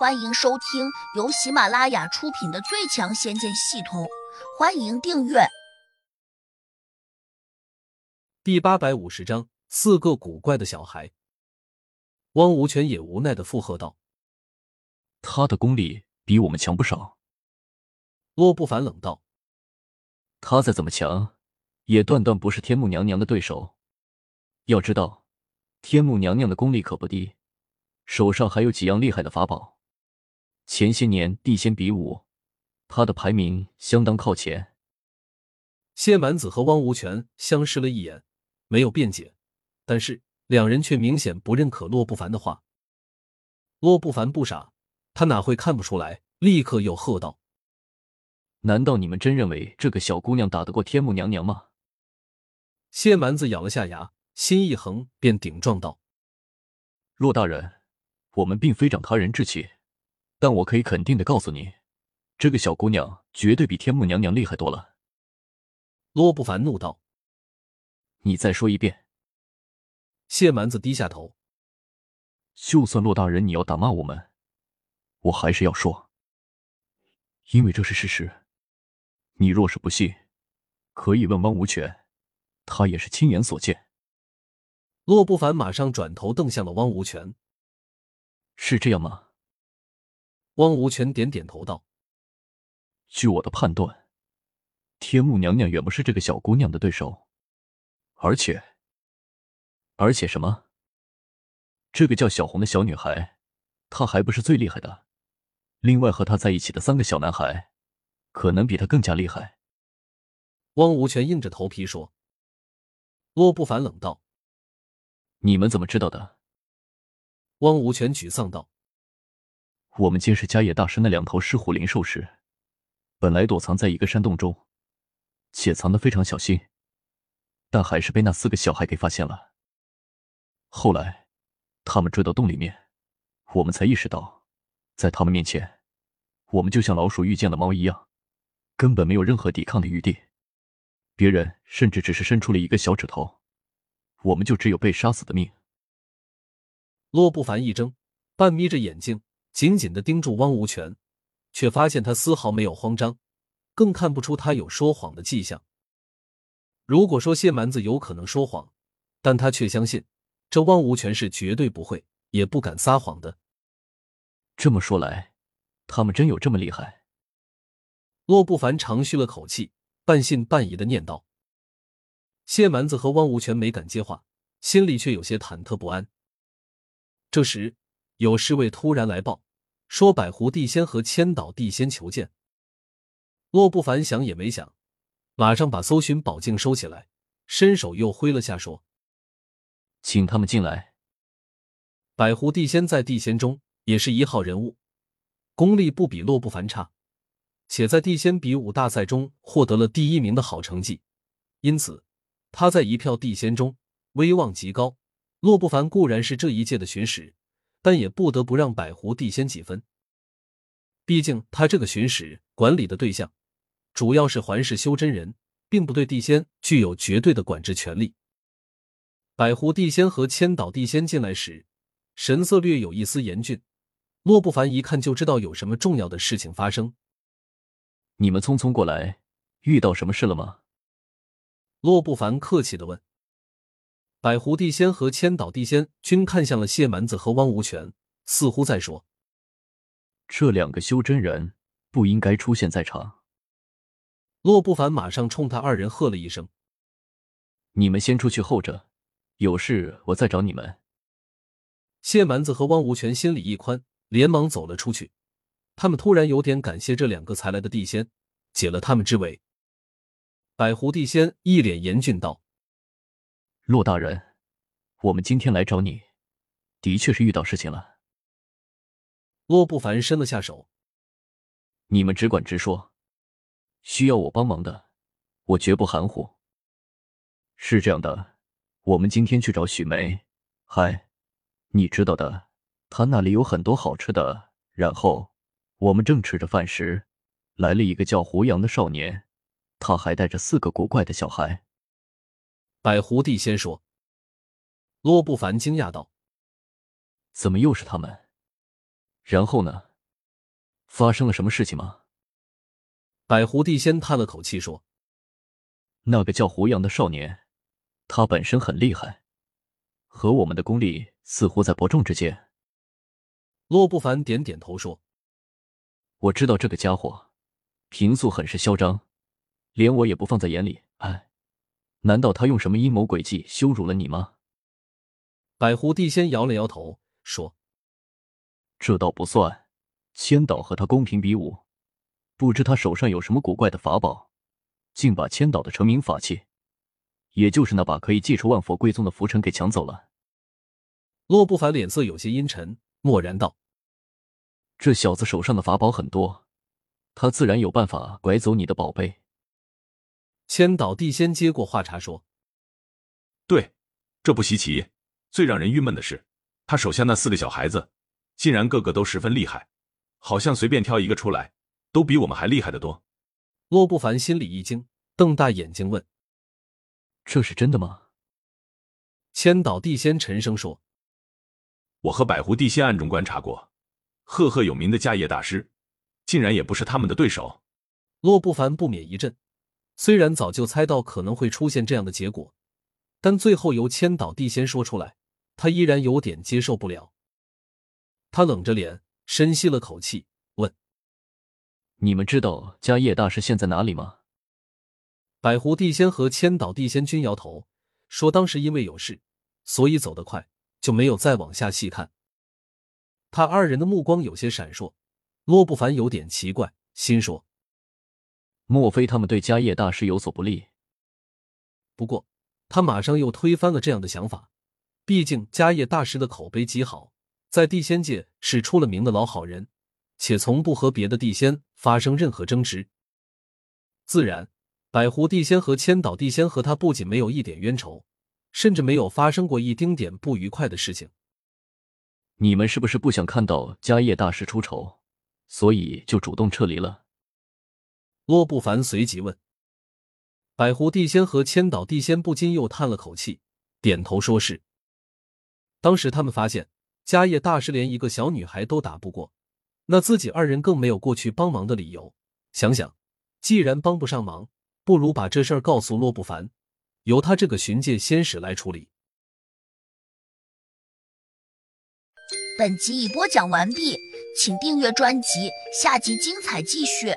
欢迎收听由喜马拉雅出品的《最强仙剑系统》，欢迎订阅。第八百五十章，四个古怪的小孩。汪无权也无奈的附和道：“他的功力比我们强不少。”洛不凡冷道：“他再怎么强，也断断不是天目娘娘的对手。要知道，天目娘娘的功力可不低，手上还有几样厉害的法宝。”前些年地仙比武，他的排名相当靠前。谢满子和汪无权相视了一眼，没有辩解，但是两人却明显不认可洛不凡的话。洛不凡不傻，他哪会看不出来？立刻又喝道：“难道你们真认为这个小姑娘打得过天母娘娘吗？”谢蛮子咬了下牙，心一横，便顶撞道：“洛大人，我们并非长他人志气。”但我可以肯定的告诉你，这个小姑娘绝对比天目娘娘厉害多了。洛不凡怒道：“你再说一遍。”谢蛮子低下头。就算洛大人你要打骂我们，我还是要说，因为这是事实。你若是不信，可以问汪无权，他也是亲眼所见。洛不凡马上转头瞪向了汪无权：“是这样吗？”汪无权点点头道：“据我的判断，天幕娘娘远不是这个小姑娘的对手，而且，而且什么？这个叫小红的小女孩，她还不是最厉害的。另外和她在一起的三个小男孩，可能比她更加厉害。”汪无权硬着头皮说。洛不凡冷道：“你们怎么知道的？”汪无权沮丧道。我们监视迦叶大师那两头狮虎灵兽时，本来躲藏在一个山洞中，且藏得非常小心，但还是被那四个小孩给发现了。后来，他们追到洞里面，我们才意识到，在他们面前，我们就像老鼠遇见了猫一样，根本没有任何抵抗的余地。别人甚至只是伸出了一个小指头，我们就只有被杀死的命。洛不凡一怔，半眯着眼睛。紧紧的盯住汪无权，却发现他丝毫没有慌张，更看不出他有说谎的迹象。如果说谢蛮子有可能说谎，但他却相信这汪无权是绝对不会也不敢撒谎的。这么说来，他们真有这么厉害？洛不凡长吁了口气，半信半疑的念道。谢蛮子和汪无权没敢接话，心里却有些忐忑不安。这时。有侍卫突然来报，说百狐地仙和千岛地仙求见。洛不凡想也没想，马上把搜寻宝镜收起来，伸手又挥了下，说：“请他们进来。”百狐地仙在地仙中也是一号人物，功力不比洛不凡差，且在地仙比武大赛中获得了第一名的好成绩，因此他在一票地仙中威望极高。洛不凡固然是这一届的巡使。但也不得不让百狐地仙几分，毕竟他这个巡使管理的对象主要是环视修真人，并不对地仙具有绝对的管制权利。百狐地仙和千岛地仙进来时，神色略有一丝严峻，洛不凡一看就知道有什么重要的事情发生。你们匆匆过来，遇到什么事了吗？洛不凡客气的问。百狐地仙和千岛地仙均看向了谢蛮子和汪无权，似乎在说：“这两个修真人不应该出现在场。”洛不凡马上冲他二人喝了一声：“你们先出去候着，有事我再找你们。”谢蛮子和汪无权心里一宽，连忙走了出去。他们突然有点感谢这两个才来的地仙，解了他们之围。百狐地仙一脸严峻道。骆大人，我们今天来找你，的确是遇到事情了。骆不凡伸了下手，你们只管直说，需要我帮忙的，我绝不含糊。是这样的，我们今天去找许梅，嗨，你知道的，她那里有很多好吃的。然后我们正吃着饭时，来了一个叫胡杨的少年，他还带着四个古怪的小孩。百狐帝仙说：“洛不凡惊讶道：‘怎么又是他们？然后呢？发生了什么事情吗？百狐帝仙叹了口气说：“那个叫胡杨的少年，他本身很厉害，和我们的功力似乎在伯仲之间。”洛不凡点点头说：“我知道这个家伙，平素很是嚣张，连我也不放在眼里。哎，难道他用什么阴谋诡计羞辱了你吗？”百狐帝仙摇了摇头说：“这倒不算，千岛和他公平比武。”不知他手上有什么古怪的法宝，竟把千岛的成名法器，也就是那把可以祭出万佛归宗的拂尘给抢走了。洛不凡脸色有些阴沉，默然道：“这小子手上的法宝很多，他自然有办法拐走你的宝贝。”千岛地仙接过话茬说：“对，这不稀奇。最让人郁闷的是，他手下那四个小孩子，竟然个个都十分厉害，好像随便挑一个出来。”都比我们还厉害的多。洛不凡心里一惊，瞪大眼睛问：“这是真的吗？”千岛地仙沉声说：“我和百狐地仙暗中观察过，赫赫有名的迦叶大师，竟然也不是他们的对手。”洛不凡不免一震，虽然早就猜到可能会出现这样的结果，但最后由千岛地仙说出来，他依然有点接受不了。他冷着脸，深吸了口气。问你们知道迦叶大师现在哪里吗？百狐地仙和千岛地仙均摇头，说当时因为有事，所以走得快，就没有再往下细看。他二人的目光有些闪烁，洛不凡有点奇怪，心说：莫非他们对迦叶大师有所不利？不过他马上又推翻了这样的想法，毕竟迦叶大师的口碑极好，在地仙界是出了名的老好人。且从不和别的地仙发生任何争执，自然，百狐地仙和千岛地仙和他不仅没有一点冤仇，甚至没有发生过一丁点不愉快的事情。你们是不是不想看到迦叶大师出丑，所以就主动撤离了？洛不凡随即问。百狐地仙和千岛地仙不禁又叹了口气，点头说是。当时他们发现迦叶大师连一个小女孩都打不过。那自己二人更没有过去帮忙的理由。想想，既然帮不上忙，不如把这事儿告诉洛不凡，由他这个巡界仙使来处理。本集已播讲完毕，请订阅专辑，下集精彩继续。